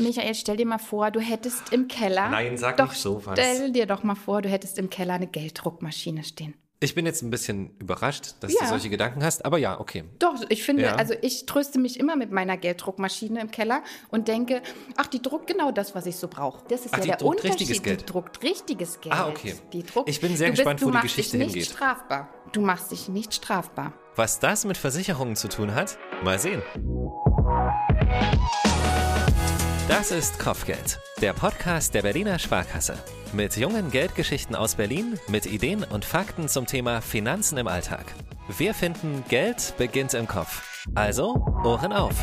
Michael, stell dir mal vor, du hättest im Keller. Nein, sag doch, nicht sowas. Stell dir doch mal vor, du hättest im Keller eine Gelddruckmaschine stehen. Ich bin jetzt ein bisschen überrascht, dass Ja. du solche Gedanken hast, aber ja, okay. Doch, ich finde, Ja. also ich tröste mich immer mit meiner Gelddruckmaschine im Keller und denke, ach, die druckt genau das, was ich so brauche. Das ist Ach, ja der druckt Unterschied. richtiges Geld. Die druckt richtiges Geld. Ah, okay. Die druckt, Ich bin sehr du gespannt, du wo die machst Geschichte dich nicht hingeht. strafbar. Du machst dich nicht strafbar. Was das mit Versicherungen zu tun hat? Mal sehen. Das ist Kopfgeld, der Podcast der Berliner Sparkasse. Mit jungen Geldgeschichten aus Berlin, mit Ideen und Fakten zum Thema Finanzen im Alltag. Wir finden, Geld beginnt im Kopf. Also, Ohren auf.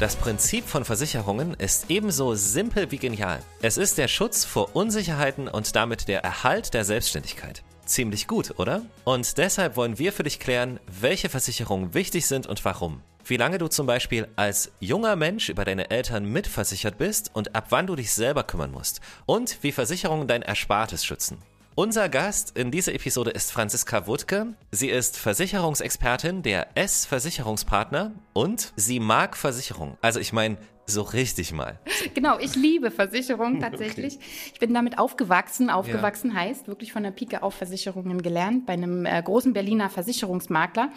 Das Prinzip von Versicherungen ist ebenso simpel wie genial. Es ist der Schutz vor Unsicherheiten und damit der Erhalt der Selbstständigkeit. Ziemlich gut, oder? Und deshalb wollen wir für dich klären, welche Versicherungen wichtig sind und warum. Wie lange du zum Beispiel als junger Mensch über deine Eltern mitversichert bist und ab wann du dich selber kümmern musst. Und wie Versicherungen dein Erspartes schützen. Unser Gast in dieser Episode ist Franziska Wuttke. Sie ist Versicherungsexpertin der S-Versicherungspartner und sie mag Versicherung. Also ich meine, so richtig mal. Genau, ich liebe Versicherungen tatsächlich. Ich bin damit aufgewachsen. Aufgewachsen heißt wirklich von der Pike auf Versicherungen gelernt bei einem äh, großen Berliner Versicherungsmakler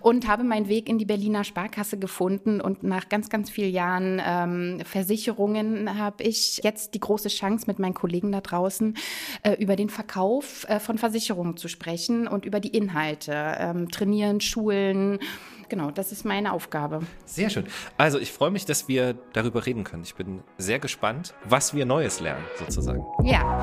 und habe meinen Weg in die Berliner Sparkasse gefunden. Und nach ganz, ganz vielen Jahren ähm, Versicherungen habe ich jetzt die große Chance, mit meinen Kollegen da draußen äh, über den Verkauf äh, von Versicherungen zu sprechen und über die Inhalte, ähm, trainieren, schulen. Genau, das ist meine Aufgabe. Sehr schön. Also ich freue mich, dass wir darüber reden können. Ich bin sehr gespannt, was wir Neues lernen, sozusagen. Ja.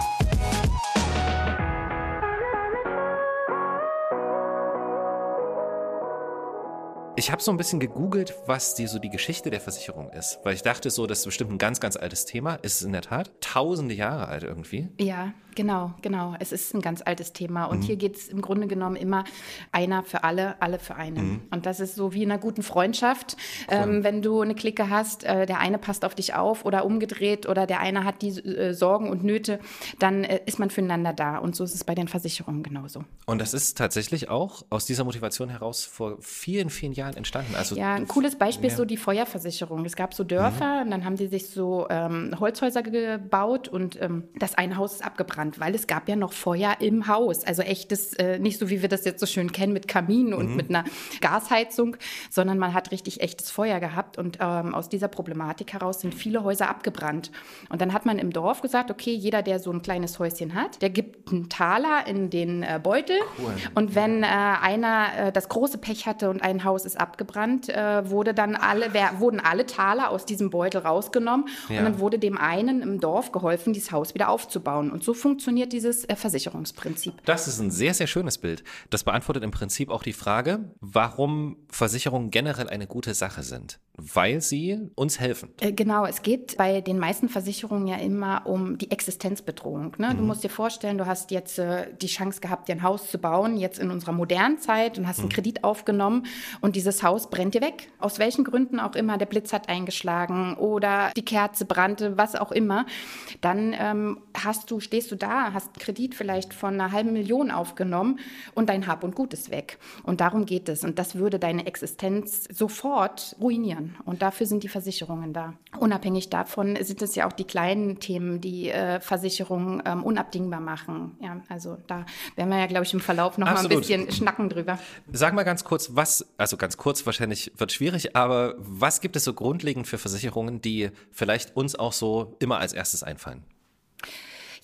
Ich habe so ein bisschen gegoogelt, was die so die Geschichte der Versicherung ist, weil ich dachte so, das ist bestimmt ein ganz, ganz altes Thema. Ist es in der Tat tausende Jahre alt irgendwie. Ja, genau, genau. Es ist ein ganz altes Thema. Mhm. Und hier geht es im Grunde genommen immer einer für alle, alle für einen. Mhm. Und das ist so wie in einer guten Freundschaft. Ähm, wenn du eine Clique hast, äh, der eine passt auf dich auf oder umgedreht oder der eine hat die äh, Sorgen und Nöte, dann äh, ist man füreinander da. Und so ist es bei den Versicherungen genauso. Und das ist tatsächlich auch aus dieser Motivation heraus vor vielen, vielen Jahren entstanden. Also Ja, ein cooles Beispiel ist Ja. so die Feuerversicherung. Es gab so Dörfer und dann haben die sich so ähm, Holzhäuser gebaut und ähm, das eine Haus ist abgebrannt, weil es gab ja noch Feuer im Haus. Also echtes, äh, nicht so wie wir das jetzt so schön kennen mit Kamin und mit einer Gasheizung, sondern man hat richtig echtes Feuer gehabt und ähm, aus dieser Problematik heraus sind viele Häuser abgebrannt. Und dann hat man im Dorf gesagt, okay, jeder, der so ein kleines Häuschen hat, der gibt einen Taler in den äh, Beutel und wenn äh, einer äh, das große Pech hatte und ein Haus ist abgebrannt, äh, wurde dann alle, wer, wurden alle Taler aus diesem Beutel rausgenommen Ja. und dann wurde dem einen im Dorf geholfen, dieses Haus wieder aufzubauen. Und so funktioniert dieses äh, Versicherungsprinzip. Das ist ein sehr, sehr schönes Bild. Das beantwortet im Prinzip auch die Frage, warum Versicherungen generell eine gute Sache sind. Weil sie uns helfen. Äh, Genau, es geht bei den meisten Versicherungen ja immer um die Existenzbedrohung. Ne? Mhm. Du musst dir vorstellen, du hast jetzt äh, die Chance gehabt, dir ein Haus zu bauen, jetzt in unserer modernen Zeit und hast Mhm. einen Kredit aufgenommen und dieses Haus brennt dir weg. Aus welchen Gründen auch immer, der Blitz hat eingeschlagen oder die Kerze brannte, was auch immer. Dann ähm, hast du, stehst du da, hast einen Kredit vielleicht von einer halben Million aufgenommen und dein Hab und Gut ist weg. Und darum geht es. Und das würde deine Existenz sofort ruinieren. Und dafür sind die Versicherungen da. Unabhängig davon sind es ja auch die kleinen Themen, die äh, Versicherungen ähm, unabdingbar machen. Ja, also da werden wir ja, glaube ich, im Verlauf noch mal ein Absolut. bisschen schnacken drüber. Sag mal ganz kurz, was, also ganz kurz wahrscheinlich wird schwierig, aber was gibt es so grundlegend für Versicherungen, die vielleicht uns auch so immer als erstes einfallen?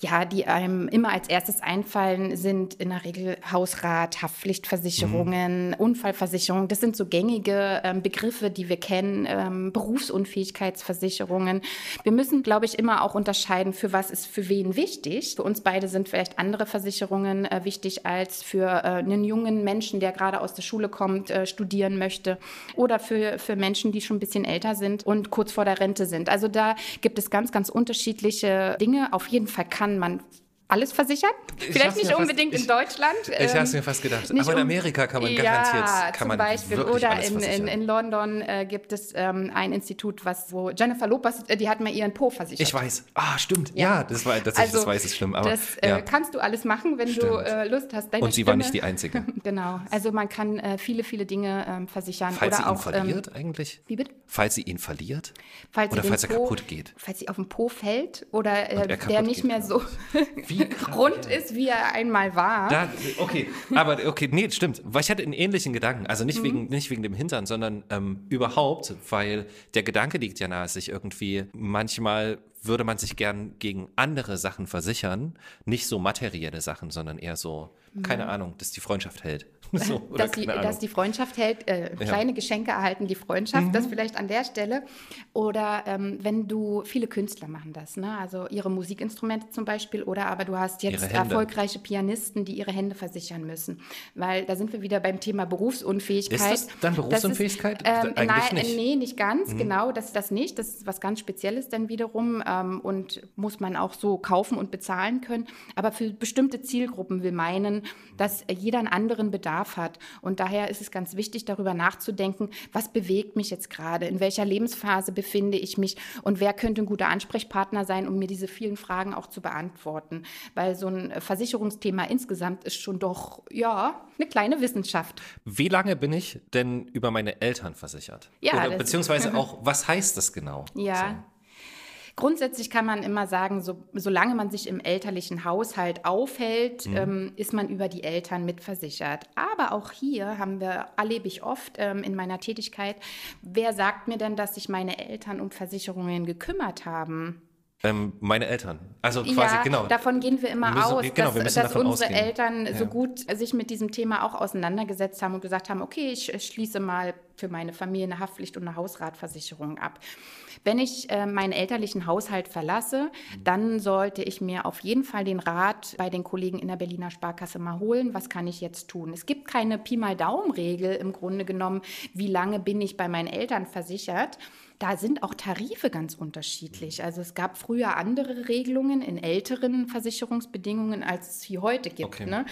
Ja, die einem immer als erstes einfallen, sind in der Regel Hausrat, Haftpflichtversicherungen, Unfallversicherung. Das sind so gängige ähm, Begriffe, die wir kennen, ähm, Berufsunfähigkeitsversicherungen. Wir müssen, glaube ich, immer auch unterscheiden, für was ist für wen wichtig. Für uns beide sind vielleicht andere Versicherungen äh, wichtig als für äh, einen jungen Menschen, der gerade aus der Schule kommt, äh, studieren möchte oder für, für Menschen, die schon ein bisschen älter sind und kurz vor der Rente sind. Also da gibt es ganz, ganz unterschiedliche Dinge. Auf jeden Fall kann man alles versichern. Ich Vielleicht nicht mir fast- unbedingt ich- in Deutschland. Ich habe es ähm, mir fast gedacht. Aber in Amerika kann man ja, garantiert, kann zum man Beispiel. Oder in, in, in London äh, gibt es ähm, ein Institut, was, wo Jennifer Lopez, äh, die hat mal ihren Po versichert. ich weiß. Ah, stimmt. Ja, das war tatsächlich, Also, das weiß ich schlimm. Aber das äh, ja. kannst du alles machen, wenn du Stimmt. äh, Lust hast. Deine Und sie war Stimme- nicht die Einzige. Genau. Also man kann äh, viele, viele Dinge ähm, versichern. Falls sie oder ihn auch, verliert Ähm, eigentlich? wie bitte? Falls sie ihn verliert? Falls Oder sie falls er po, kaputt geht? Falls sie auf den Po fällt oder äh, er der nicht geht, mehr so Wie rund ist, wie er einmal war. Da, okay, aber okay, nee, stimmt. Weil ich hatte einen ähnlichen Gedanken. Also Mhm. nicht, wegen, nicht wegen dem Hintern, sondern ähm, überhaupt, weil der Gedanke liegt ja nahe, sich irgendwie manchmal würde man sich gern gegen andere Sachen versichern. Nicht so materielle Sachen, sondern eher so, keine Ahnung, dass die Freundschaft hält. So, dass, die, dass die Freundschaft hält, äh, kleine Geschenke erhalten die Freundschaft, Mhm. das vielleicht an der Stelle. Oder ähm, wenn du, viele Künstler machen das, ne? also ihre Musikinstrumente zum Beispiel, oder aber du hast jetzt erfolgreiche Pianisten, die ihre Hände versichern müssen. Weil da sind wir wieder beim Thema Berufsunfähigkeit. Ist das dann Berufsunfähigkeit? Das ist, ähm, Eigentlich nein, nicht. Mhm. Nee, nicht ganz, genau, das ist das nicht. Das ist was ganz Spezielles dann wiederum ähm, und muss man auch so kaufen und bezahlen können. Aber für bestimmte Zielgruppen will meinen, dass jeder einen anderen Bedarf hat. Und daher ist es ganz wichtig, darüber nachzudenken, was bewegt mich jetzt gerade, in welcher Lebensphase befinde ich mich und wer könnte ein guter Ansprechpartner sein, um mir diese vielen Fragen auch zu beantworten. Weil so ein Versicherungsthema insgesamt ist schon doch, ja, eine kleine Wissenschaft. Wie lange bin ich denn über meine Eltern versichert? Ja, Oder beziehungsweise auch, was heißt das genau? Ja. Grundsätzlich kann man immer sagen, so, solange man sich im elterlichen Haushalt aufhält, ähm, ist man über die Eltern mitversichert. Aber auch hier haben wir, erlebe ich oft ähm, in meiner Tätigkeit, wer sagt mir denn, dass sich meine Eltern um Versicherungen gekümmert haben? Ähm, meine Eltern. Also quasi, ja, genau. davon gehen wir immer Müssen- aus, genau, wir dass, müssen dass davon unsere ausgehen. Eltern so Ja. gut sich mit diesem Thema auch auseinandergesetzt haben und gesagt haben, okay, ich schließe mal für meine Familie eine Haftpflicht und eine Hausratversicherung ab. Wenn ich äh, meinen elterlichen Haushalt verlasse, dann sollte ich mir auf jeden Fall den Rat bei den Kollegen in der Berliner Sparkasse mal holen. Was kann ich jetzt tun? Es gibt keine Pi mal Daumen-Regel im Grunde genommen, wie lange bin ich bei meinen Eltern versichert. Da sind auch Tarife ganz unterschiedlich. Also es gab früher andere Regelungen in älteren Versicherungsbedingungen, als es hier heute gibt. Okay. Ne?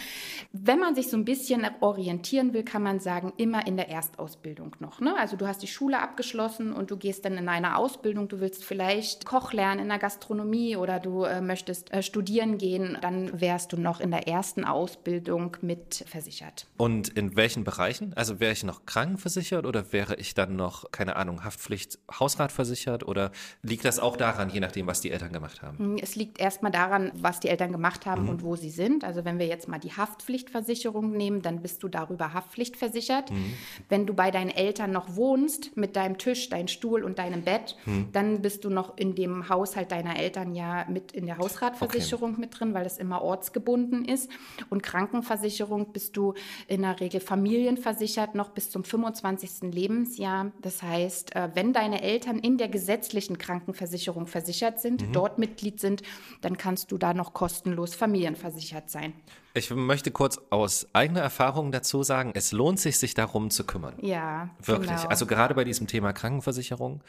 Wenn man sich so ein bisschen orientieren will, kann man sagen, immer in der Erstausbildung noch. Ne? Also du hast die Schule abgeschlossen und du gehst dann in eine Ausbildung. Du willst vielleicht Koch lernen in der Gastronomie oder du äh, möchtest äh, studieren gehen. Dann wärst du noch in der ersten Ausbildung mit versichert. Und in welchen Bereichen? Also wäre ich noch krankenversichert oder wäre ich dann noch, keine Ahnung, Haftpflicht, Hausrat versichert? Oder liegt das auch daran, je nachdem, was die Eltern gemacht haben? Es liegt erstmal daran, was die Eltern gemacht haben Mhm. und wo sie sind. Also wenn wir jetzt mal die Haftpflichtversicherung nehmen, dann bist du darüber Haftpflichtversichert. Mhm. Wenn du bei deinen Eltern noch wohnst, mit deinem Tisch, deinem Stuhl und deinem Bett, Mhm. dann bist du noch in dem Haushalt deiner Eltern ja mit in der Hausratversicherung mit drin, weil das immer ortsgebunden ist. Und Krankenversicherung bist du in der Regel familienversichert noch bis zum 25. Lebensjahr. Das heißt, äh, wenn deine Eltern in der gesetzlichen Krankenversicherung versichert sind, Mhm. dort Mitglied sind, dann kannst du da noch kostenlos familienversichert sein. Ich möchte kurz aus eigener Erfahrung dazu sagen, es lohnt sich, sich darum zu kümmern. Ja, Wirklich. Genau. Also gerade bei diesem Thema Krankenversicherung,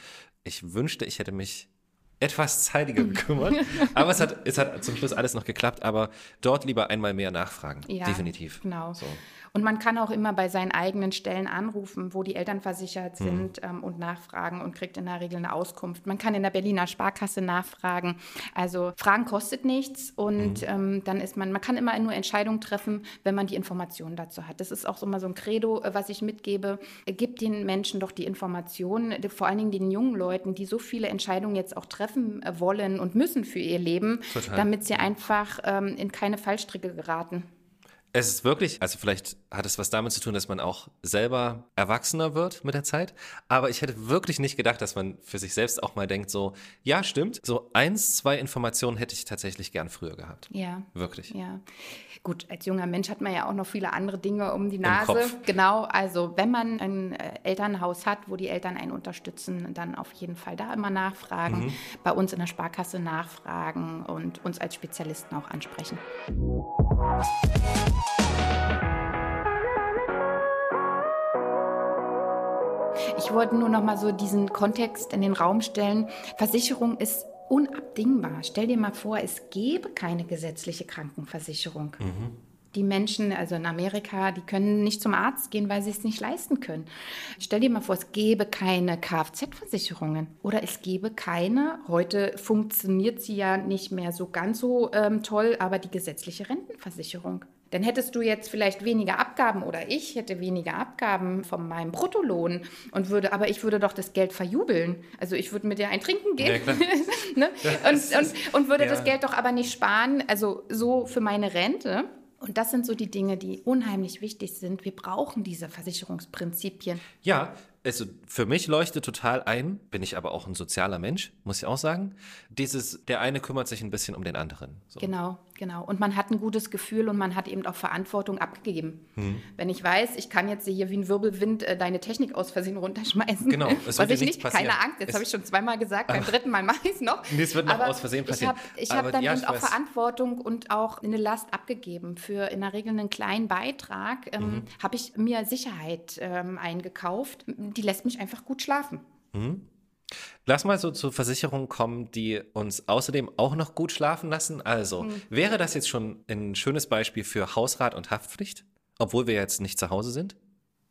ich wünschte, ich hätte mich etwas zeitiger gekümmert. aber es hat, es hat zum Schluss alles noch geklappt, aber dort lieber einmal mehr nachfragen. Ja, Definitiv. Genau. So. Und man kann auch immer bei seinen eigenen Stellen anrufen, wo die Eltern versichert Mhm. sind ähm, und nachfragen und kriegt in der Regel eine Auskunft. Man kann in der Berliner Sparkasse nachfragen. Also Fragen kostet nichts und Mhm. ähm, dann ist man, man kann immer nur Entscheidungen treffen, wenn man die Informationen dazu hat. Das ist auch so immer so ein Credo, äh, was ich mitgebe. Äh, Gib den Menschen doch die Informationen, vor allen Dingen den jungen Leuten, die so viele Entscheidungen jetzt auch treffen äh, wollen und müssen für ihr Leben, Total. damit sie einfach ähm, in keine Fallstricke geraten. Es ist wirklich, also vielleicht hat es was damit zu tun, dass man auch selber erwachsener wird mit der Zeit. Aber ich hätte wirklich nicht gedacht, dass man für sich selbst auch mal denkt, so, ja, stimmt, so eins, zwei Informationen hätte ich tatsächlich gern früher gehabt. Ja. Wirklich. Ja. Gut, als junger Mensch hat man ja auch noch viele andere Dinge um die Nase. Genau, also wenn man ein äh, Elternhaus hat, wo die Eltern einen unterstützen, dann auf jeden Fall da immer nachfragen, Mhm. bei uns in der Sparkasse nachfragen und uns als Spezialisten auch ansprechen. Ich wollte nur noch mal so diesen Kontext in den Raum stellen. Versicherung ist unabdingbar. Stell dir mal vor, es gäbe keine gesetzliche Krankenversicherung. Mhm. Die Menschen, also in Amerika, die können nicht zum Arzt gehen, weil sie es nicht leisten können. Stell dir mal vor, es gäbe keine Kfz-Versicherungen oder es gäbe keine, heute funktioniert sie ja nicht mehr so ganz so ähm, toll, aber die gesetzliche Rentenversicherung. Dann hättest du jetzt vielleicht weniger Abgaben oder ich hätte weniger Abgaben von meinem Bruttolohn und würde, aber ich würde doch das Geld verjubeln. Also ich würde mit dir ein Trinken gehen ja, ne? und, und, und, würde ja. das Geld doch aber nicht sparen, also so für meine Rente. Und das sind so die Dinge, die unheimlich wichtig sind. Wir brauchen diese Versicherungsprinzipien. Ja, also für mich leuchtet total ein, bin ich aber auch ein sozialer Mensch, muss ich auch sagen. Dieses, der eine kümmert sich ein bisschen um den anderen. So. Genau, genau. Und man hat ein gutes Gefühl und man hat eben auch Verantwortung abgegeben. Hm. Wenn ich weiß, ich kann jetzt hier wie ein Wirbelwind äh, deine Technik aus Versehen runterschmeißen. Genau, es wird was ich nicht, passieren. keine Angst, jetzt habe ich schon zweimal gesagt, beim dritten Mal mache ich es noch. Nee, es wird noch aber aus Versehen passieren. Ich habe hab dann ja, eben auch weiß. Verantwortung und auch eine Last abgegeben für in der Regel einen kleinen Beitrag. Ähm, mhm. Habe ich mir Sicherheit ähm, eingekauft die lässt mich einfach gut schlafen. Mhm. Lass mal so zu Versicherungen kommen, die uns außerdem auch noch gut schlafen lassen. Also, mhm. wäre das jetzt schon ein schönes Beispiel für Hausrat und Haftpflicht, obwohl wir jetzt nicht zu Hause sind?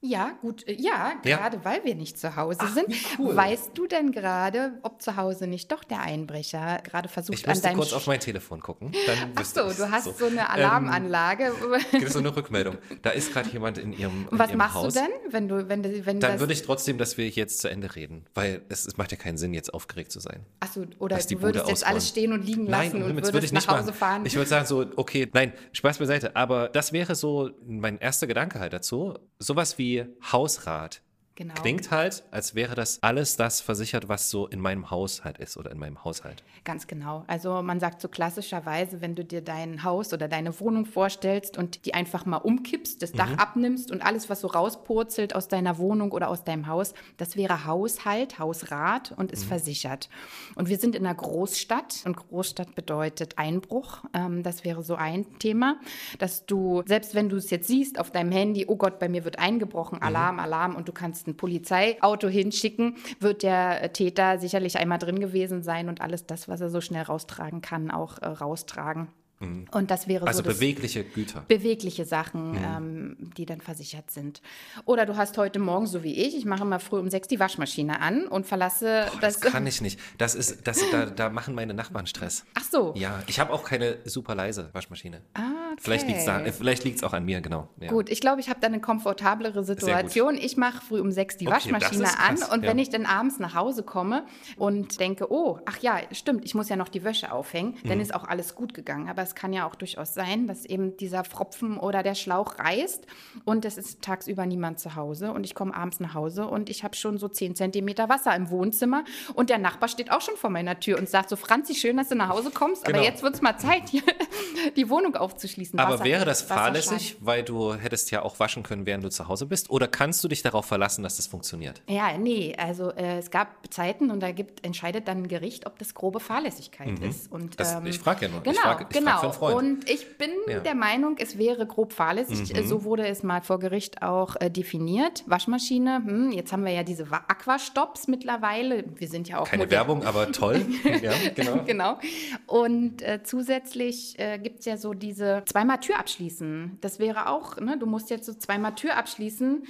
Ja, gut, äh, ja, gerade ja. weil wir nicht zu Hause Ach, sind. Cool. Weißt du denn gerade, ob zu Hause nicht doch der Einbrecher gerade versucht ich an deinem... Ich kurz auf mein Telefon gucken. Dann Ach so, du hast so, so eine ähm, Alarmanlage. Ähm, gibt so eine Rückmeldung. Da ist gerade jemand in ihrem, in Was ihrem machst Haus. du denn, wenn du, wenn wenn Dann würde ich trotzdem, dass wir jetzt zu Ende reden, weil es, es macht ja keinen Sinn, jetzt aufgeregt zu sein. Ach so, oder du würdest jetzt alles stehen und liegen lassen nein, und würdest würde ich nicht nach Hause machen. fahren. Ich würde sagen so, okay, nein, Spaß beiseite. Aber das wäre so mein erster Gedanke halt dazu. Sowas wie Hausrat. Genau. Klingt halt, als wäre das alles das versichert, was so in meinem Haushalt ist oder in meinem Haushalt. Ganz genau. Also man sagt so klassischerweise, wenn du dir dein Haus oder deine Wohnung vorstellst und die einfach mal umkippst, das Dach mhm. abnimmst und alles, was so rauspurzelt aus deiner Wohnung oder aus deinem Haus, das wäre Haushalt, Hausrat und ist mhm. versichert. Und wir sind in einer Großstadt und Großstadt bedeutet Einbruch. Ähm, das wäre so ein Thema, dass du, selbst wenn du es jetzt siehst auf deinem Handy, oh Gott, bei mir wird eingebrochen, Alarm, mhm. Alarm und du kannst ein Polizeiauto hinschicken, wird der Täter sicherlich einmal drin gewesen sein und alles das, was er so schnell raustragen kann, auch äh, raustragen. Mhm. Und das wäre also so. Also bewegliche Güter. Bewegliche Sachen, mhm. ähm, die dann versichert sind. Oder du hast heute Morgen, so wie ich, ich mache mal früh um sechs die Waschmaschine an und verlasse Boah, das. Das kann ich nicht. Das ist, das, da, da machen meine Nachbarn Stress. Ach so. Ja, ich habe auch keine super leise Waschmaschine. Ah, okay. Vielleicht liegt es äh, vielleicht liegt's auch an mir, genau. Ja. Gut, ich glaube, ich habe da eine komfortablere Situation. Ich mache früh um sechs die okay, Waschmaschine an und ja. wenn ich dann abends nach Hause komme und denke, oh, ach ja, stimmt, ich muss ja noch die Wäsche aufhängen, mhm. dann ist auch alles gut gegangen. Aber es kann ja auch durchaus sein, dass eben dieser Pfropfen oder der Schlauch reißt und es ist tagsüber niemand zu Hause und ich komme abends nach Hause und ich habe schon so 10 Zentimeter Wasser im Wohnzimmer und der Nachbar steht auch schon vor meiner Tür und sagt so, Franzi, schön, dass du nach Hause kommst, genau. aber jetzt wird es mal Zeit, hier die Wohnung aufzuschließen. Aber Wasser, wäre das fahrlässig, weil du hättest ja auch waschen können, während du zu Hause bist oder kannst du dich darauf verlassen, dass das funktioniert? Ja, nee, also äh, es gab Zeiten und da gibt, entscheidet dann ein Gericht, ob das grobe Fahrlässigkeit mhm. ist. Und, das, ähm, ich frage ja nur. Genau, ich frag, ich genau. Frag und ich bin ja. der Meinung, es wäre grob fahrlässig. Mhm. So wurde es mal vor Gericht auch äh, definiert. Waschmaschine, hm, jetzt haben wir ja diese Aquastops mittlerweile. Wir sind ja auch. Keine modern. Werbung, aber toll. ja, genau. genau. Und äh, zusätzlich äh, gibt es ja so diese zweimal Tür abschließen. Das wäre auch, ne, du musst jetzt so zweimal Tür abschließen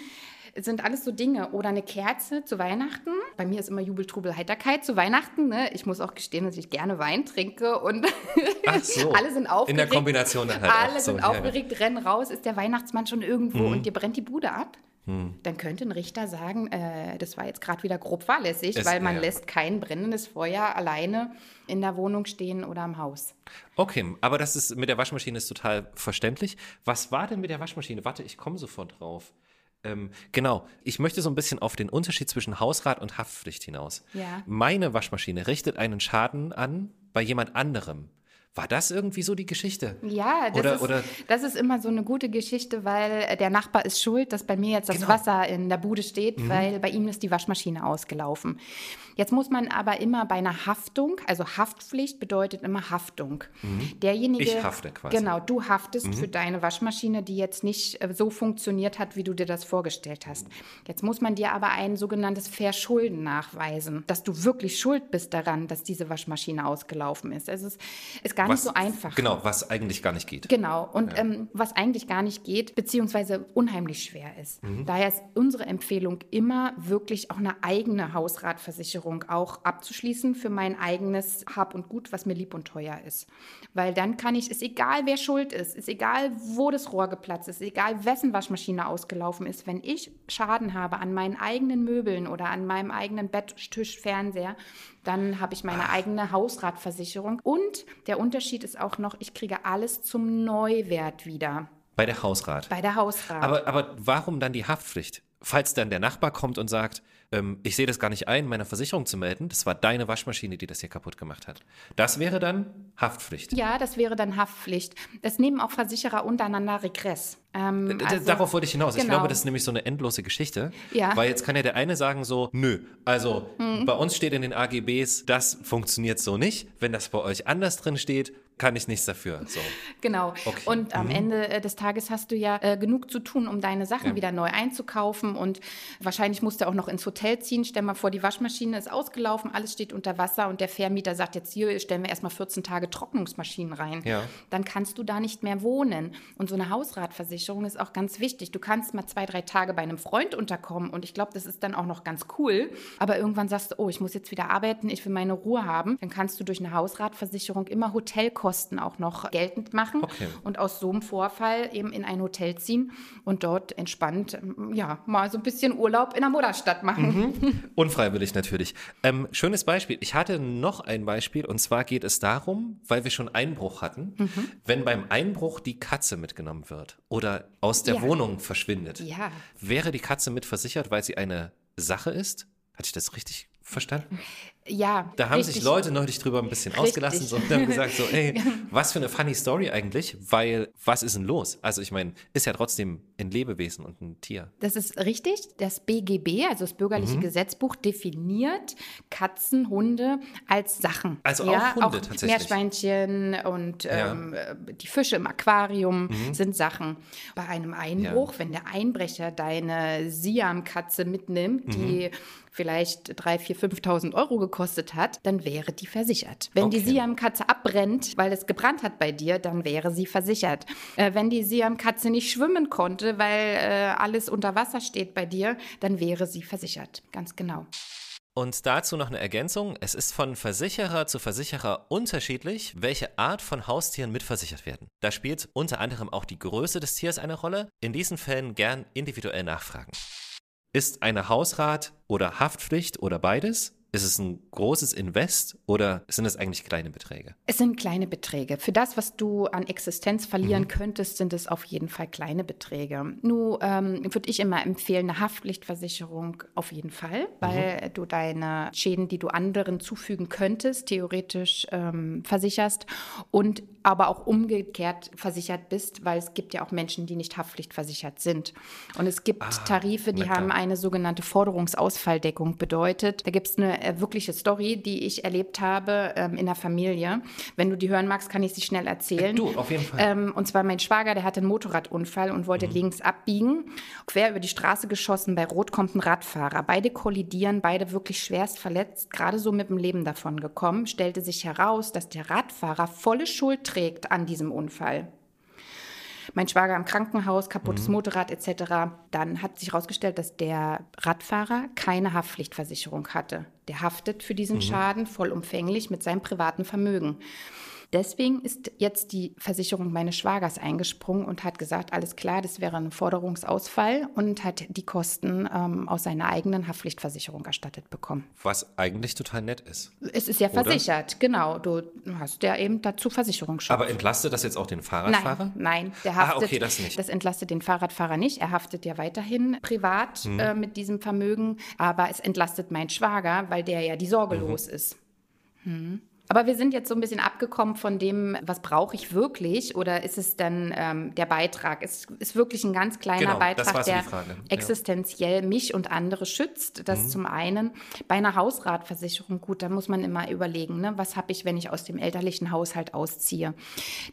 sind alles so Dinge. Oder eine Kerze zu Weihnachten. Bei mir ist immer Jubel, Trubel, Heiterkeit zu Weihnachten. Ne? Ich muss auch gestehen, dass ich gerne Wein trinke und so. alle sind aufgeregt. In der Kombination dann halt Alle so. sind aufgeregt, ja. rennen raus, ist der Weihnachtsmann schon irgendwo mhm. und dir brennt die Bude ab. Hm. Dann könnte ein Richter sagen, äh, das war jetzt gerade wieder grob fahrlässig, es, weil man ja. lässt kein brennendes Feuer alleine in der Wohnung stehen oder im Haus. Okay, aber das ist mit der Waschmaschine ist total verständlich. Was war denn mit der Waschmaschine? Warte, ich komme sofort drauf. Ähm, genau, ich möchte so ein bisschen auf den Unterschied zwischen Hausrat und Haftpflicht hinaus. Ja. Meine Waschmaschine richtet einen Schaden an bei jemand anderem. War das irgendwie so die Geschichte? Ja, das, Oder- ist, oder- das ist immer so eine gute Geschichte, weil äh, der Nachbar ist schuld, dass bei mir jetzt das Genau. Wasser in der Bude steht, weil bei ihm ist die Waschmaschine ausgelaufen. Jetzt muss man aber immer bei einer Haftung, also Haftpflicht bedeutet immer Haftung. Derjenige, Ich hafte quasi. Genau, du haftest für deine Waschmaschine, die jetzt nicht äh, so funktioniert hat, wie du dir das vorgestellt hast. Jetzt muss man dir aber ein sogenanntes Verschulden nachweisen, dass du wirklich schuld bist daran, dass diese Waschmaschine ausgelaufen ist. Also es ist, gar nicht so einfach. Genau, was eigentlich gar nicht geht. Genau, und ähm, was eigentlich gar nicht geht, beziehungsweise unheimlich schwer ist. Daher ist unsere Empfehlung immer wirklich auch eine eigene Hausratversicherung auch abzuschließen für mein eigenes Hab und Gut, was mir lieb und teuer ist. Weil dann kann ich, ist egal wer schuld ist, ist egal wo das Rohr geplatzt ist, egal wessen Waschmaschine ausgelaufen ist, wenn ich Schaden habe an meinen eigenen Möbeln oder an meinem eigenen Bett, Tisch, Fernseher, dann habe ich meine eigene Hausratversicherung. Und der Unterschied ist auch noch, ich kriege alles zum Neuwert wieder Bei der Hausrat. bei der Hausrat. Aber, aber warum dann die Haftpflicht? Falls dann der Nachbar kommt und sagt, ähm, ich sehe das gar nicht ein, meiner Versicherung zu melden, das war deine Waschmaschine, die das hier kaputt gemacht hat. Das wäre dann Haftpflicht. ja, das wäre dann Haftpflicht. Das nehmen auch Versicherer untereinander Regress. Ähm, also- Darauf wollte ich hinaus. Ich genau. glaube, das ist nämlich so eine endlose Geschichte. Ja. Weil jetzt kann ja der eine sagen so, nö, also Mhm. bei uns steht in den AGBs, das funktioniert so nicht. Wenn das bei euch anders drin steht, kann ich nichts dafür. So. Genau. Okay. Und am Ende äh, des Tages hast du ja äh, genug zu tun, um deine Sachen Ja. wieder neu einzukaufen. Und wahrscheinlich musst du auch noch ins Hotel ziehen. Stell mal vor, die Waschmaschine ist ausgelaufen, alles steht unter Wasser und der Vermieter sagt jetzt hier, stellen wir erstmal 14 Tage Trocknungsmaschinen rein. Ja. Dann kannst du da nicht mehr wohnen. Und so eine Hausratversicherung ist auch ganz wichtig. Du kannst mal zwei, drei Tage bei einem Freund unterkommen und ich glaube, das ist dann auch noch ganz cool. Aber irgendwann sagst du, oh, ich muss jetzt wieder arbeiten, ich will meine Ruhe haben. Dann kannst du durch eine Hausratversicherung immer Hotelkosten auch noch geltend machen Okay. und aus so einem Vorfall eben in ein Hotel ziehen und dort entspannt, ähm, ja, mal so ein bisschen Urlaub in der Mutterstadt machen. Unfreiwillig natürlich. Ähm, schönes Beispiel. Ich hatte noch ein Beispiel und zwar geht es darum, weil wir schon Einbruch hatten, Mhm. wenn beim Einbruch die Katze mitgenommen wird oder aus der Ja. Wohnung verschwindet. Ja. Wäre die Katze mit versichert, weil sie eine Sache ist? Hatte ich das richtig verstanden? Ja. Da haben richtig. sich Leute neulich drüber ein bisschen ausgelassen so, und haben gesagt so, ey, was für eine funny Story eigentlich, weil was ist denn los? Also ich meine, ist ja trotzdem ein Lebewesen und ein Tier. Das ist richtig. Das BGB, also das Bürgerliche Mhm. Gesetzbuch, definiert Katzen, Hunde als Sachen. Also auch Hunde tatsächlich? Meerschweinchen und Ja. ähm, äh, die Fische im Aquarium Mhm. sind Sachen. Bei einem Einbruch, wenn der Einbrecher deine Siam-Katze mitnimmt, Mhm. die vielleicht 3.000, 4.000, 5.000 Euro gekostet hat, dann wäre die versichert. Wenn die Okay. Siam-Katze abbrennt, weil es gebrannt hat bei dir, dann wäre sie versichert. Äh, wenn die Siam-Katze nicht schwimmen konnte, weil äh, alles unter Wasser steht bei dir, dann wäre sie versichert. Ganz genau. Und dazu noch eine Ergänzung. Es ist von Versicherer zu Versicherer unterschiedlich, welche Art von Haustieren mitversichert werden. Da spielt unter anderem auch die Größe des Tiers eine Rolle. In diesen Fällen gern individuell nachfragen. Ist eine Hausrat oder Haftpflicht oder beides? Ist es ein großes Invest oder sind es eigentlich kleine Beträge? Es sind kleine Beträge. Für das, was du an Existenz verlieren Mhm. könntest, sind es auf jeden Fall kleine Beträge. Nur ähm, würde ich immer empfehlen, eine Haftpflichtversicherung auf jeden Fall, weil du deine Schäden, die du anderen zufügen könntest, theoretisch ähm, versicherst und aber auch umgekehrt versichert bist, weil es gibt ja auch Menschen, die nicht haftpflichtversichert sind. Und es gibt Tarife, die haben eine sogenannte Forderungsausfalldeckung bedeutet. Da gibt es eine äh, wirkliche Story, die ich erlebt habe ähm, in der Familie. Wenn du die hören magst, kann ich sie schnell erzählen. Du, auf jeden Fall. Ähm, und zwar mein Schwager, der hatte einen Motorradunfall und wollte links abbiegen. Quer über die Straße geschossen, bei Rot kommt ein Radfahrer. Beide kollidieren, beide wirklich schwerst verletzt, gerade so mit dem Leben davon gekommen. Stellte sich heraus, dass der Radfahrer volle Schuld trägt an diesem Unfall mein Schwager im Krankenhaus, kaputtes Motorrad etc. Dann hat sich herausgestellt, dass der Radfahrer keine Haftpflichtversicherung hatte. Der haftet für diesen Schaden vollumfänglich mit seinem privaten Vermögen. Deswegen ist jetzt die Versicherung meines Schwagers eingesprungen und hat gesagt, alles klar, das wäre ein Forderungsausfall und hat die Kosten ähm, aus seiner eigenen Haftpflichtversicherung erstattet bekommen. Was eigentlich total nett ist. Es ist ja Oder? versichert, genau. Du hast ja eben dazu Versicherungsschutz. Aber entlastet das jetzt auch den Fahrradfahrer? Nein, nein, der Ah, haftet. okay, das nicht. entlastet den Fahrradfahrer nicht. Er haftet ja weiterhin privat Mhm. äh, mit diesem Vermögen, aber es entlastet meinen Schwager, weil der ja die Sorge Mhm. los ist. Aber wir sind jetzt so ein bisschen abgekommen von dem, was brauche ich wirklich oder ist es dann ähm, der Beitrag? Es ist wirklich ein ganz kleiner Genau, Beitrag, der Frage. Ja. existenziell mich und andere schützt. Das zum einen. Bei einer Hausratversicherung, gut, da muss man immer überlegen, ne, was habe ich, wenn ich aus dem elterlichen Haushalt ausziehe.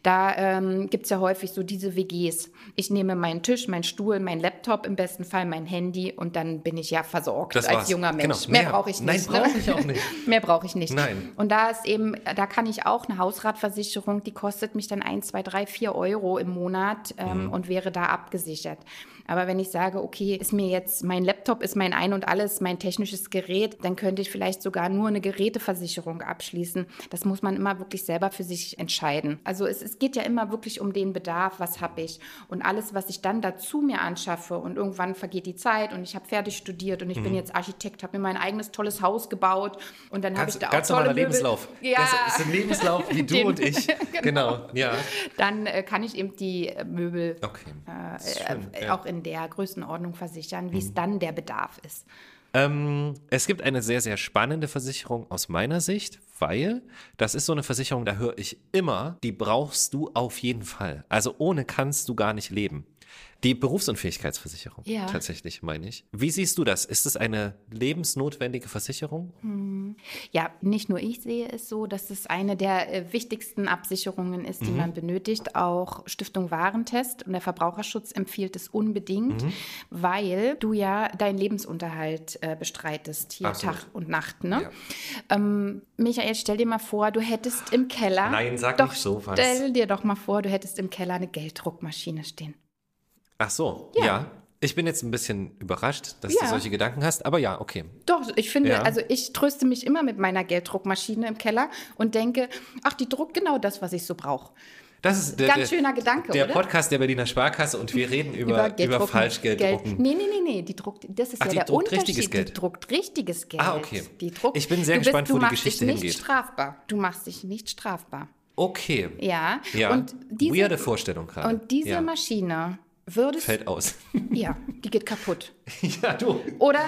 Da ähm, gibt es ja häufig so diese WGs. Ich nehme meinen Tisch, meinen Stuhl, mein Laptop, im besten Fall mein Handy und dann bin ich ja versorgt Das als war's. junger Mensch. Genau. Mehr, Mehr- brauche ich Nein, nicht. brauche ich auch nicht. Mehr brauche ich nicht. Nein. Und da ist eben, da kann ich auch eine Hausratversicherung, die kostet mich dann ein, zwei, drei, vier Euro im Monat Mhm. ähm, und wäre da abgesichert. Aber wenn ich sage, okay, ist mir jetzt, mein Laptop ist mein Ein und alles, mein technisches Gerät, dann könnte ich vielleicht sogar nur eine Geräteversicherung abschließen. Das muss man immer wirklich selber für sich entscheiden. Also es, es geht ja immer wirklich um den Bedarf, was habe ich. Und alles, was ich dann dazu mir anschaffe und irgendwann vergeht die Zeit und ich habe fertig studiert und ich Mhm. bin jetzt Architekt, habe mir mein eigenes tolles Haus gebaut und dann habe ich da auch ganz tolle. Lebenslauf. Ja, Das ist ein Lebenslauf wie du Den- und ich. genau. ja. dann äh, kann ich eben die äh, Möbel Okay. Äh, äh, auch in der Größenordnung versichern, wie es Mhm. dann der Bedarf ist. Ähm, es gibt eine sehr, sehr spannende Versicherung aus meiner Sicht, weil das ist so eine Versicherung, da höre ich immer, die brauchst du auf jeden Fall. Also ohne kannst du gar nicht leben. Die Berufsunfähigkeitsversicherung, Ja. tatsächlich, meine ich. Wie siehst du das? Ist es eine lebensnotwendige Versicherung? Ja, nicht nur ich sehe es so, dass es eine der äh, wichtigsten Absicherungen ist, die Mhm. man benötigt. Auch Stiftung Warentest und der Verbraucherschutz empfiehlt es unbedingt, Mhm. weil du ja deinen Lebensunterhalt äh, bestreitest, hier Absolut. Tag und Nacht. Ne? Ja. Ähm, Michael, stell dir mal vor, du hättest im Keller. Nein, sag doch, nicht sowas. Stell dir doch mal vor, du hättest im Keller eine Gelddruckmaschine stehen. Ach so, Ja. ja. Ich bin jetzt ein bisschen überrascht, dass Ja. du solche Gedanken hast, aber ja, okay. Doch, ich finde, Ja. also ich tröste mich immer mit meiner Gelddruckmaschine im Keller und denke, ach, die druckt genau das, was ich so brauche. Das ist der, Ganz schöner Gedanke, der oder? Podcast der Berliner Sparkasse und wir reden über, über, Falschgelddrucken. Geld. Nee, nee, nee, nee, die druckt, das ist Ach, ja die der druckt Unterschied. richtiges Geld. Die druckt richtiges Geld. Ah, okay. Die druckt, Ich bin sehr du bist, gespannt, du wo die machst Geschichte dich nicht hingeht. strafbar. Du machst dich nicht strafbar. Okay. Ja. Ja, Und diese, weirde Vorstellung gerade. Und diese ja. Maschine würdest, fällt aus. ja, die geht kaputt. ja, du. Oder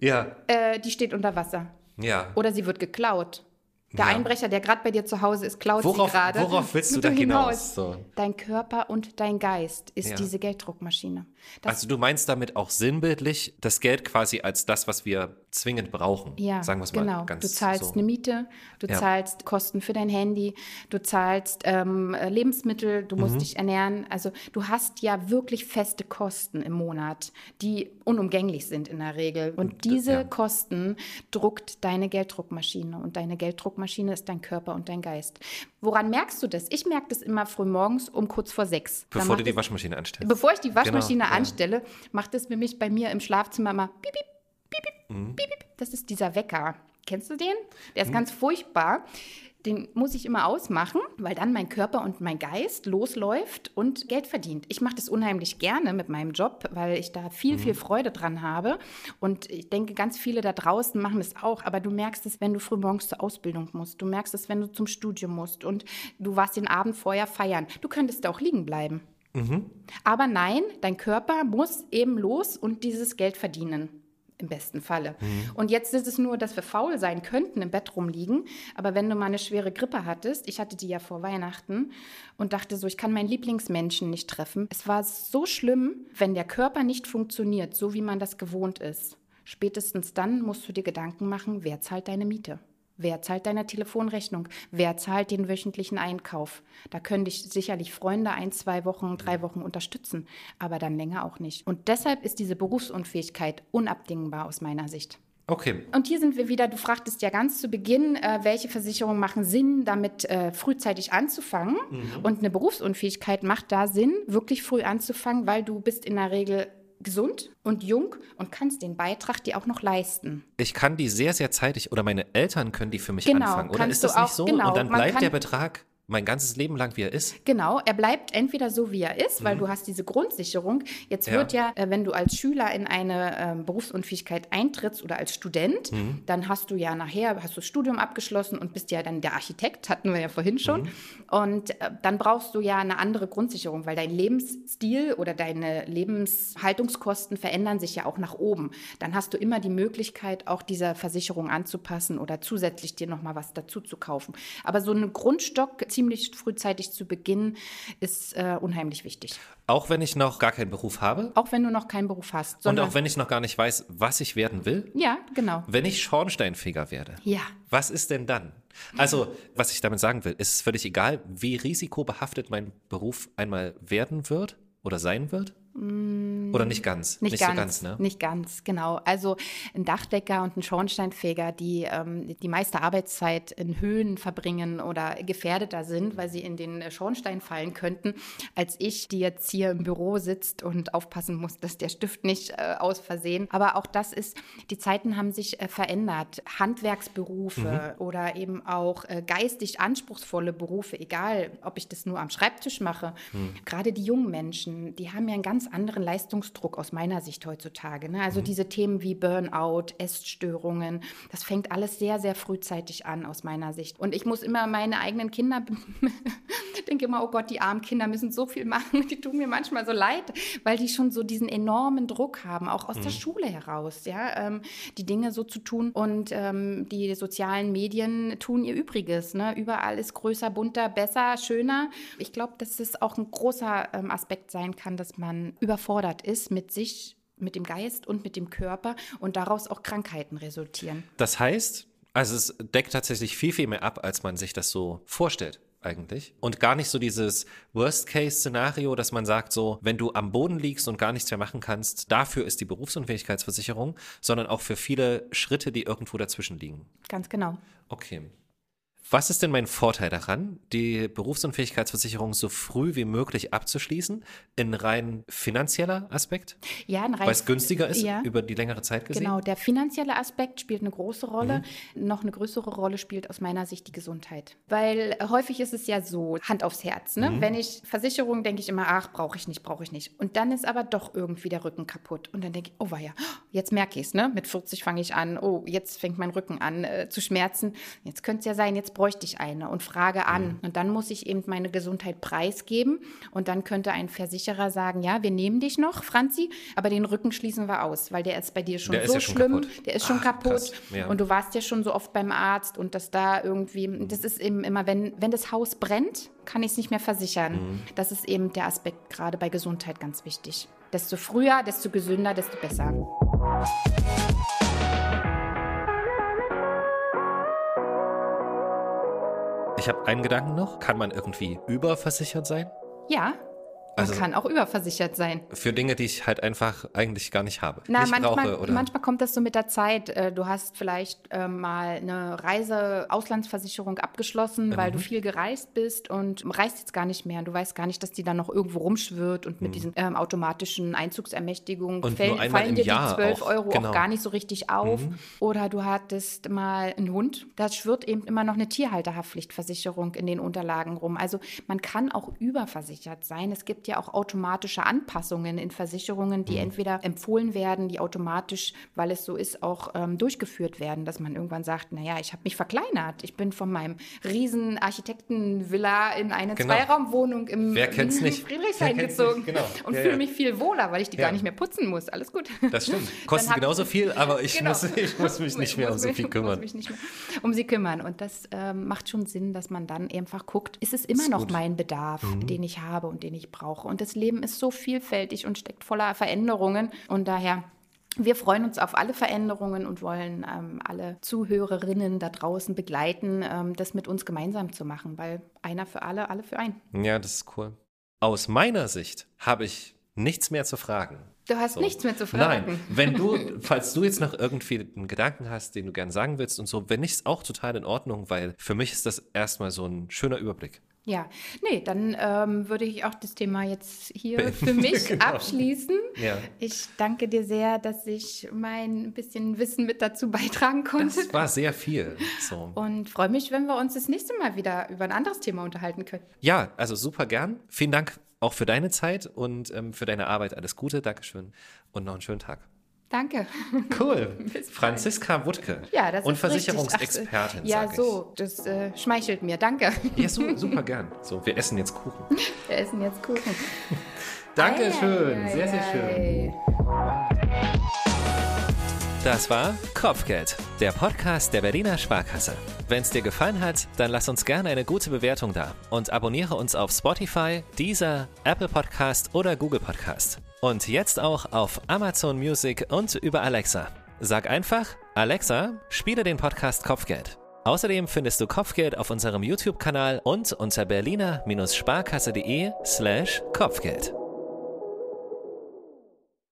Ja, äh, die steht unter Wasser. ja. Oder sie wird geklaut. Der Ja. Einbrecher, der gerade bei dir zu Hause ist, klaut Worauf- sie gerade. worauf willst du da dem hinaus? So. Dein Körper und dein Geist ist Ja. diese Gelddruckmaschine. Das, Also du meinst damit auch sinnbildlich das Geld quasi als das, was wir zwingend brauchen. ja, Sagen wir es mal genau. ganz du zahlst so. eine Miete, du Ja. zahlst Kosten für dein Handy, du zahlst ähm, äh, Lebensmittel, du Mhm. musst dich ernähren. Also du hast ja wirklich feste Kosten im Monat, die unumgänglich sind in der Regel. Und diese ja. Kosten druckt deine Gelddruckmaschine. Und deine Gelddruckmaschine ist dein Körper und dein Geist. Woran merkst du das? Ich merke das immer früh morgens um kurz vor sechs. Bevor du die Waschmaschine anstellst. Bevor ich die Waschmaschine Genau. Anstelle, macht es nämlich bei mir im Schlafzimmer immer piep, piep, piep, piep, Mhm. piep, piep. Das ist dieser Wecker. Kennst du den? Der ist ganz furchtbar. Den muss ich immer ausmachen, weil dann mein Körper und mein Geist losläuft und Geld verdient. Ich mache das unheimlich gerne mit meinem Job, weil ich da viel, Mhm. viel Freude dran habe. Und ich denke, ganz viele da draußen machen es auch. Aber du merkst es, wenn du früh morgens zur Ausbildung musst. Du merkst es, wenn du zum Studium musst. Und du warst den Abend vorher feiern. Du könntest da auch liegen bleiben. Aber nein, dein Körper muss eben los und dieses Geld verdienen. Im besten Falle. Und jetzt ist es nur, dass wir faul sein könnten, im Bett rumliegen. Aber wenn du mal eine schwere Grippe hattest, ich hatte die ja vor Weihnachten und dachte so, ich kann meinen Lieblingsmenschen nicht treffen. Es war so schlimm, wenn der Körper nicht funktioniert, so wie man das gewohnt ist. Spätestens dann musst du dir Gedanken machen, wer zahlt deine Miete? Wer zahlt deine Telefonrechnung? Wer zahlt den wöchentlichen Einkauf? Da können dich sicherlich Freunde ein, zwei Wochen, drei Wochen unterstützen, aber dann länger auch nicht. Und deshalb ist diese Berufsunfähigkeit unabdingbar aus meiner Sicht. Okay. Und hier sind wir wieder, du fragtest ja ganz zu Beginn, äh, welche Versicherungen machen Sinn, damit äh, frühzeitig anzufangen. Und eine Berufsunfähigkeit macht da Sinn, wirklich früh anzufangen, weil du bist in der Regel gesund und jung und kannst den Beitrag dir auch noch leisten. Ich kann die sehr, sehr zeitig, oder meine Eltern können die für mich Genau, anfangen, oder ist das du nicht auch- so? genau, Und dann bleibt kann- der Betrag mein ganzes Leben lang, wie er ist? Genau, er bleibt entweder so, wie er ist, weil mhm. du hast diese Grundsicherung. Jetzt ja. wird ja, äh, wenn du als Schüler in eine äh, Berufsunfähigkeit eintrittst oder als Student, mhm. dann hast du ja nachher, hast du das Studium abgeschlossen und bist ja dann der Architekt, hatten wir ja vorhin schon. Mhm. Und äh, dann brauchst du ja eine andere Grundsicherung, weil dein Lebensstil oder deine Lebenshaltungskosten verändern sich ja auch nach oben. Dann hast du immer die Möglichkeit, auch dieser Versicherung anzupassen oder zusätzlich dir nochmal was dazu zu kaufen. Aber so ein Grundstock ziemlich frühzeitig zu beginnen, ist äh, unheimlich wichtig. Auch wenn ich noch gar keinen Beruf habe? Auch wenn du noch keinen Beruf hast. Und auch wenn ich noch gar nicht weiß, was ich werden will? Ja, genau. Wenn ich Schornsteinfeger werde? Ja. Was ist denn dann? Also, was ich damit sagen will, ist es völlig egal, wie risikobehaftet mein Beruf einmal werden wird oder sein wird? Oder nicht ganz? Nicht, nicht ganz, so ganz, ne? Nicht ganz, genau. Also ein Dachdecker und ein Schornsteinfeger, die ähm, die meiste Arbeitszeit in Höhen verbringen oder gefährdeter sind, weil sie in den Schornstein fallen könnten, als ich, die jetzt hier im Büro sitzt und aufpassen muss, dass der Stift nicht äh, aus Versehen. Aber auch das ist, die Zeiten haben sich äh, verändert. Handwerksberufe mhm. oder eben auch äh, geistig anspruchsvolle Berufe, egal ob ich das nur am Schreibtisch mache. Mhm. Gerade die jungen Menschen, die haben ja ein ganz ganz anderen Leistungsdruck aus meiner Sicht heutzutage. Ne? Also mhm. diese Themen wie Burnout, Essstörungen, das fängt alles sehr, sehr frühzeitig an aus meiner Sicht. Und ich muss immer meine eigenen Kinder, denke immer, oh Gott, die armen Kinder müssen so viel machen. Die tun mir manchmal so leid, weil die schon so diesen enormen Druck haben, auch aus mhm. der Schule heraus, ja, ähm, die Dinge so zu tun. Und ähm, die sozialen Medien tun ihr Übriges. Ne? Überall ist größer, bunter, besser, schöner. Ich glaube, dass es auch ein großer ähm, Aspekt sein kann, dass man überfordert ist mit sich, mit dem Geist und mit dem Körper und daraus auch Krankheiten resultieren. Das heißt, also es deckt tatsächlich viel, viel mehr ab, als man sich das so vorstellt eigentlich. Und gar nicht so dieses Worst-Case-Szenario, dass man sagt, so, wenn du am Boden liegst und gar nichts mehr machen kannst, dafür ist die Berufsunfähigkeitsversicherung, sondern auch für viele Schritte, die irgendwo dazwischen liegen. Ganz genau. Okay. Was ist denn mein Vorteil daran, die Berufsunfähigkeitsversicherung so früh wie möglich abzuschließen, in rein finanzieller Aspekt? Ja, in rein. Weil es günstiger ist ja. über die längere Zeit gesehen? Genau, der finanzielle Aspekt spielt eine große Rolle. Mhm. Noch eine größere Rolle spielt aus meiner Sicht die Gesundheit. Weil häufig ist es ja so, Hand aufs Herz. Ne? Mhm. Wenn ich Versicherung denke ich immer, ach, brauche ich nicht, brauche ich nicht. Und dann ist aber doch irgendwie der Rücken kaputt. Und dann denke ich, oh ja, jetzt merke ich es. Ne? Mit 40 fange ich an, oh, jetzt fängt mein Rücken an äh, zu schmerzen. Jetzt könnte es ja sein, jetzt bräuchte ich eine und frage an. Mhm. Und dann muss ich eben meine Gesundheit preisgeben. Und dann könnte ein Versicherer sagen, ja, wir nehmen dich noch, Franzi, aber den Rücken schließen wir aus, weil der ist bei dir schon der so ja schon schlimm. Kaputt. Der ist schon Ach, kaputt. Ja. Und du warst ja schon so oft beim Arzt und dass da irgendwie, das ist eben immer, wenn, wenn das Haus brennt, kann ich es nicht mehr versichern. Mhm. Das ist eben der Aspekt gerade bei Gesundheit ganz wichtig. Desto früher, desto gesünder, desto besser. Ich habe einen Gedanken noch. Kann man irgendwie überversichert sein? Ja, man also, kann auch überversichert sein. Für Dinge, die ich halt einfach eigentlich gar nicht habe. Na, nicht manchmal, brauche, oder? manchmal kommt das so mit der Zeit. Äh, du hast vielleicht äh, mal eine Reise-Auslandsversicherung abgeschlossen, mhm. weil du viel gereist bist und reist jetzt gar nicht mehr. Du weißt gar nicht, dass die dann noch irgendwo rumschwirrt und mit mhm. diesen ähm, automatischen Einzugsermächtigungen und fallen, fallen dir die 12 Euro genau. auch gar nicht so richtig auf. Mhm. Oder du hattest mal einen Hund, da schwirrt eben immer noch eine Tierhalterhaftpflichtversicherung in den Unterlagen rum. Also man kann auch überversichert sein. Es gibt gibt ja auch automatische Anpassungen in Versicherungen, die mhm. entweder empfohlen werden, die automatisch, weil es so ist, auch ähm, durchgeführt werden, dass man irgendwann sagt, naja, ich habe mich verkleinert. Ich bin von meinem riesen Architektenvilla in eine genau. Zweiraumwohnung im Wer kennt's nicht? Friedrichshain gezogen genau. und ja, fühle mich viel wohler, weil ich die ja. gar nicht mehr putzen muss. Alles gut. Das stimmt. Kostet genauso viel, aber ich, genau. muss, ich muss mich nicht mehr um so viel kümmern. Muss mich nicht mehr um sie kümmern. Und das ähm, macht schon Sinn, dass man dann einfach guckt, ist es immer ist noch gut. mein Bedarf, mhm. den ich habe und den ich brauche brauche. Und das Leben ist so vielfältig und steckt voller Veränderungen. Und daher wir freuen uns auf alle Veränderungen und wollen ähm, alle Zuhörerinnen da draußen begleiten, ähm, das mit uns gemeinsam zu machen, weil einer für alle, alle für einen. Ja, das ist cool. Aus meiner Sicht habe ich nichts mehr zu fragen. Du hast so. nichts mehr zu fragen. Nein, wenn du, falls du jetzt noch irgendwie einen Gedanken hast, den du gerne sagen willst und so, wenn nicht, ist auch total in Ordnung, weil für mich ist das erstmal so ein schöner Überblick. Ja, nee, dann ähm, würde ich auch das Thema jetzt hier für mich genau. abschließen. Ja. Ich danke dir sehr, dass ich mein bisschen Wissen mit dazu beitragen konnte. Das war sehr viel. So. Und freue mich, wenn wir uns das nächste Mal wieder über ein anderes Thema unterhalten können. Ja, also super gern. Vielen Dank auch für deine Zeit und ähm, für deine Arbeit. Alles Gute, Dankeschön und noch einen schönen Tag. Danke. Cool. Franziska Wutke. Ja, das Und Versicherungsexpertin. Ach, ja, so, das äh, schmeichelt mir. Danke. Ja, so, super gern. So, wir essen jetzt Kuchen. Wir essen jetzt Kuchen. Dankeschön. Sehr, sehr schön. Das war Kopfgeld, der Podcast der Berliner Sparkasse. Wenn es dir gefallen hat, dann lass uns gerne eine gute Bewertung da und abonniere uns auf Spotify, Deezer, Apple Podcast oder Google Podcast. Und jetzt auch auf Amazon Music und über Alexa. Sag einfach, Alexa, spiele den Podcast Kopfgeld. Außerdem findest du Kopfgeld auf unserem YouTube-Kanal und unter berliner-sparkasse.de slash Kopfgeld.